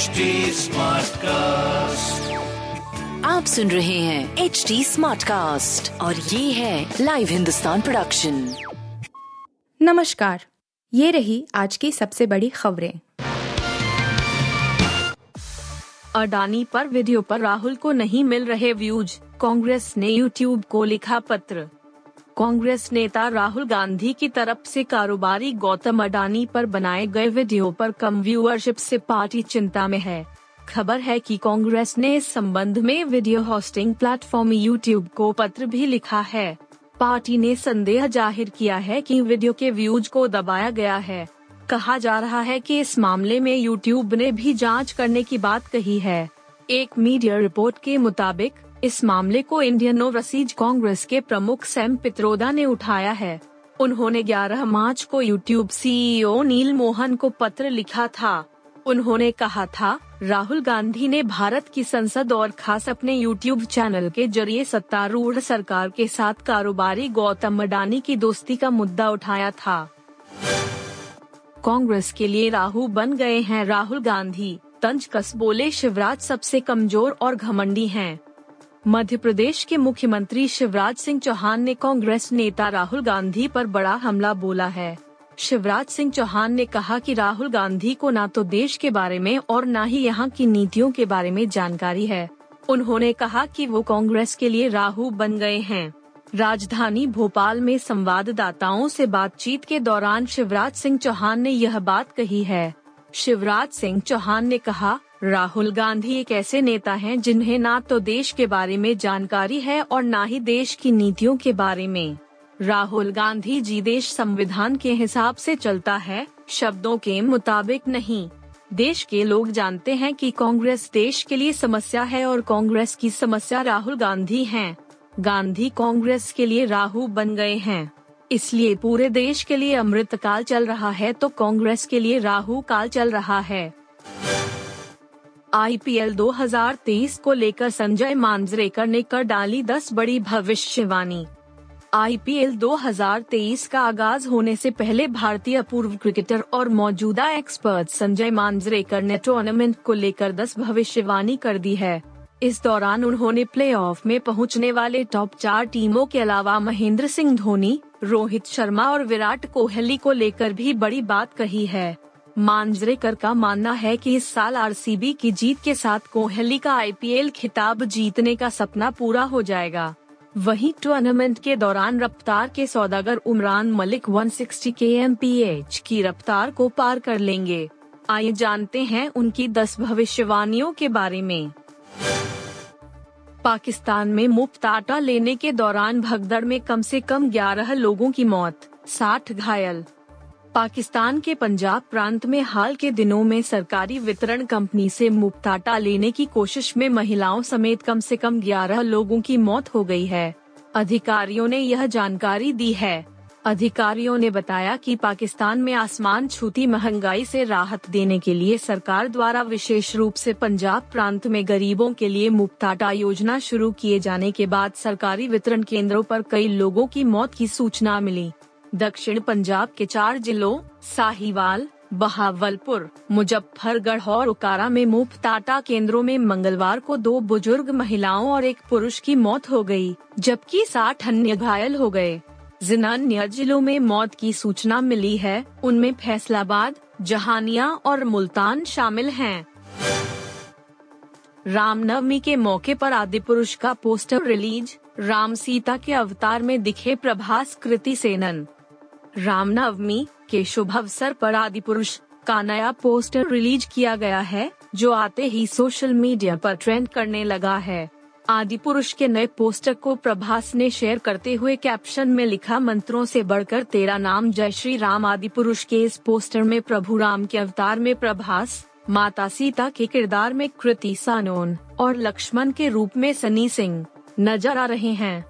HD cast आप सुन रहे हैं एच डी स्मार्ट कास्ट और ये है लाइव हिंदुस्तान प्रोडक्शन नमस्कार ये रही आज की सबसे बड़ी खबरें। अडानी पर वीडियो पर राहुल को नहीं मिल रहे व्यूज़ कांग्रेस ने यूट्यूब को लिखा पत्र। कांग्रेस नेता राहुल गांधी की तरफ़ से कारोबारी गौतम अडानी पर बनाए गए वीडियो पर कम व्यूअरशिप से पार्टी चिंता में है। खबर है कि कांग्रेस ने इस संबंध में वीडियो होस्टिंग प्लेटफॉर्म यूट्यूब को पत्र भी लिखा है। पार्टी ने संदेह ज़ाहिर किया है कि वीडियो के व्यूज़ को दबाया गया है। कहा जा रहा है कि इस मामले में यूट्यूब ने भी जाँच करने की बात कही है। एक मीडिया रिपोर्ट के मुताबिक इस मामले को इंडियन ओवरसीज कांग्रेस के प्रमुख सैम पित्रोदा ने उठाया है। उन्होंने 11 मार्च को यूट्यूब सीईओ नील मोहन को पत्र लिखा था। उन्होंने कहा था, राहुल गांधी ने भारत की संसद और खास अपने यूट्यूब चैनल के ज़रिए सत्तारूढ़ सरकार के साथ कारोबारी गौतम अडानी की दोस्ती का मुद्दा उठाया था। कांग्रेस के लिए राहु बन गए हैं राहुल गांधी। तंज कस बोले, शिवराज सबसे कमज़ोर और घमंडी हैं। मध्य प्रदेश के मुख्यमंत्री शिवराज सिंह चौहान ने कांग्रेस नेता राहुल गांधी पर बड़ा हमला बोला है। शिवराज सिंह चौहान ने कहा कि राहुल गांधी को न तो देश के बारे में और न ही यहाँ की नीतियों के बारे में जानकारी है। उन्होंने कहा कि वो कांग्रेस के लिए राहु बन गए हैं। राजधानी भोपाल में संवाददाताओं से बातचीत के दौरान शिवराज सिंह चौहान ने यह बात कही है। शिवराज सिंह चौहान ने कहा राहुल गांधी एक ऐसे नेता हैं जिन्हें ना तो देश के बारे में जानकारी है और ना ही देश की नीतियों के बारे में। राहुल गांधी जी देश संविधान के हिसाब से चलता है, शब्दों के मुताबिक नहीं। देश के लोग जानते हैं कि कांग्रेस देश के लिए समस्या है और कांग्रेस की समस्या राहुल गांधी हैं। गांधी कांग्रेस के लिए राहु बन गए हैं। इसलिए पूरे देश के लिए अमृत काल चल रहा है तो कांग्रेस के लिए राहु काल चल रहा है। आईपीएल 2023 को लेकर संजय मांजरेकर ने कर डाली 10 बड़ी भविष्यवाणी। आईपीएल 2023 का आगाज़ होने से पहले भारतीय पूर्व क्रिकेटर और मौजूदा एक्सपर्ट संजय मांजरेकर ने टूर्नामेंट को लेकर 10 भविष्यवाणी कर दी है। इस दौरान उन्होंने प्लेऑफ में पहुँचने वाले टॉप चार टीमों के अलावा महेंद्र सिंह धोनी, रोहित शर्मा और विराट कोहली को लेकर भी बड़ी बात कही है। मांजरेकर का मानना है कि इस साल आरसीबी की जीत के साथ कोहली का आईपीएल खिताब जीतने का सपना पूरा हो जाएगा। वहीं टूर्नामेंट के दौरान रफ्तार के सौदागर उमरान मलिक 160 के एम की रफ्तार को पार कर लेंगे। आइए जानते हैं उनकी 10 भविष्यवाणियों के बारे में। पाकिस्तान में मुफ़्त आटा लेने के दौरान भगदड़ में कम से कम 11 लोगों की मौत 60 घायल। पाकिस्तान के पंजाब प्रांत में हाल के दिनों में सरकारी वितरण कंपनी से मुफ़्त लेने की कोशिश में महिलाओं समेत कम से कम 11 लोगों की मौत हो गई है। अधिकारियों ने यह जानकारी दी है। अधिकारियों ने बताया कि पाकिस्तान में आसमान छूती महँगाई से राहत देने के लिए सरकार द्वारा विशेष रूप से पंजाब प्रांत में गरीबों के लिए मुफ़्त योजना शुरू किए जाने के बाद सरकारी वितरण केंद्रों पर कई लोगों की मौत की सूचना मिली। दक्षिण पंजाब के चार जिलों साहिवाल बहावलपुर मुजफ्फरगढ़ और उकारा में मुफ़्त आटा केंद्रों में मंगलवार को दो बुज़ुर्ग महिलाओं और एक पुरुष की मौत हो गई, जबकि साठ अन्य घायल हो गए जिन अन्य जिलों में मौत की सूचना मिली है उनमें फैसलाबाद जहानिया और मुल्तान शामिल हैं। रामनवमी के मौके पर आदि पुरुष का पोस्टर रिलीज़ राम सीता के अवतार में दिखे प्रभास कृति सेनन रामनवमी के शुभ अवसर पर आदि पुरुष का नया पोस्टर रिलीज़ किया गया है, जो आते ही सोशल मीडिया पर ट्रेंड करने लगा है। आदि पुरुष के नए पोस्टर को प्रभास ने शेयर करते हुए कैप्शन में लिखा, मंत्रों से बढ़कर तेरा नाम जय श्री राम। आदि पुरुष के इस पोस्टर में प्रभु राम के अवतार में प्रभास, माता सीता के किरदार में कृति सानोन और लक्ष्मण के रूप में सनी सिंह नज़र आ रहे हैं।